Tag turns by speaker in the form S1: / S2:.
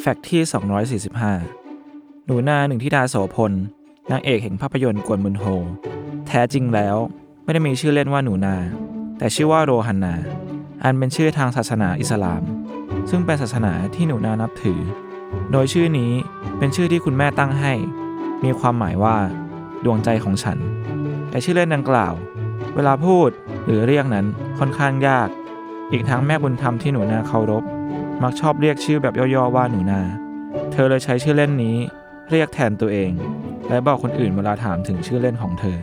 S1: แฟกต์ที่ 245 หนูนาหนึ่งทิดาโสพล นางเอกแห่งภาพยนตร์กวนมุนโฮ แท้จริงแล้วไม่ได้มีชื่อเล่นว่าหนูนา แต่ชื่อว่าโรฮันนา อันเป็นชื่อทางศาสนาอิสลาม ซึ่งเป็นศาสนาที่หนูนานับถือ โดยชื่อนี้เป็นชื่อที่คุณแม่ตั้งให้ มีความหมายว่า ดวงใจของฉัน แต่ชื่อเล่นดังกล่าว เวลาพูดหรือเรียกนั้นค่อนข้างยาก อีกทั้งแม่บุญธรรมที่หนูนาเคารพ มักชอบเรียกชื่อแบบย่อๆว่าหนูนา เธอเลยใช้ชื่อเล่นนี้ เรียกแทนตัวเอง และบอกคนอื่นเวลาถามถึงชื่อเล่นของเธอ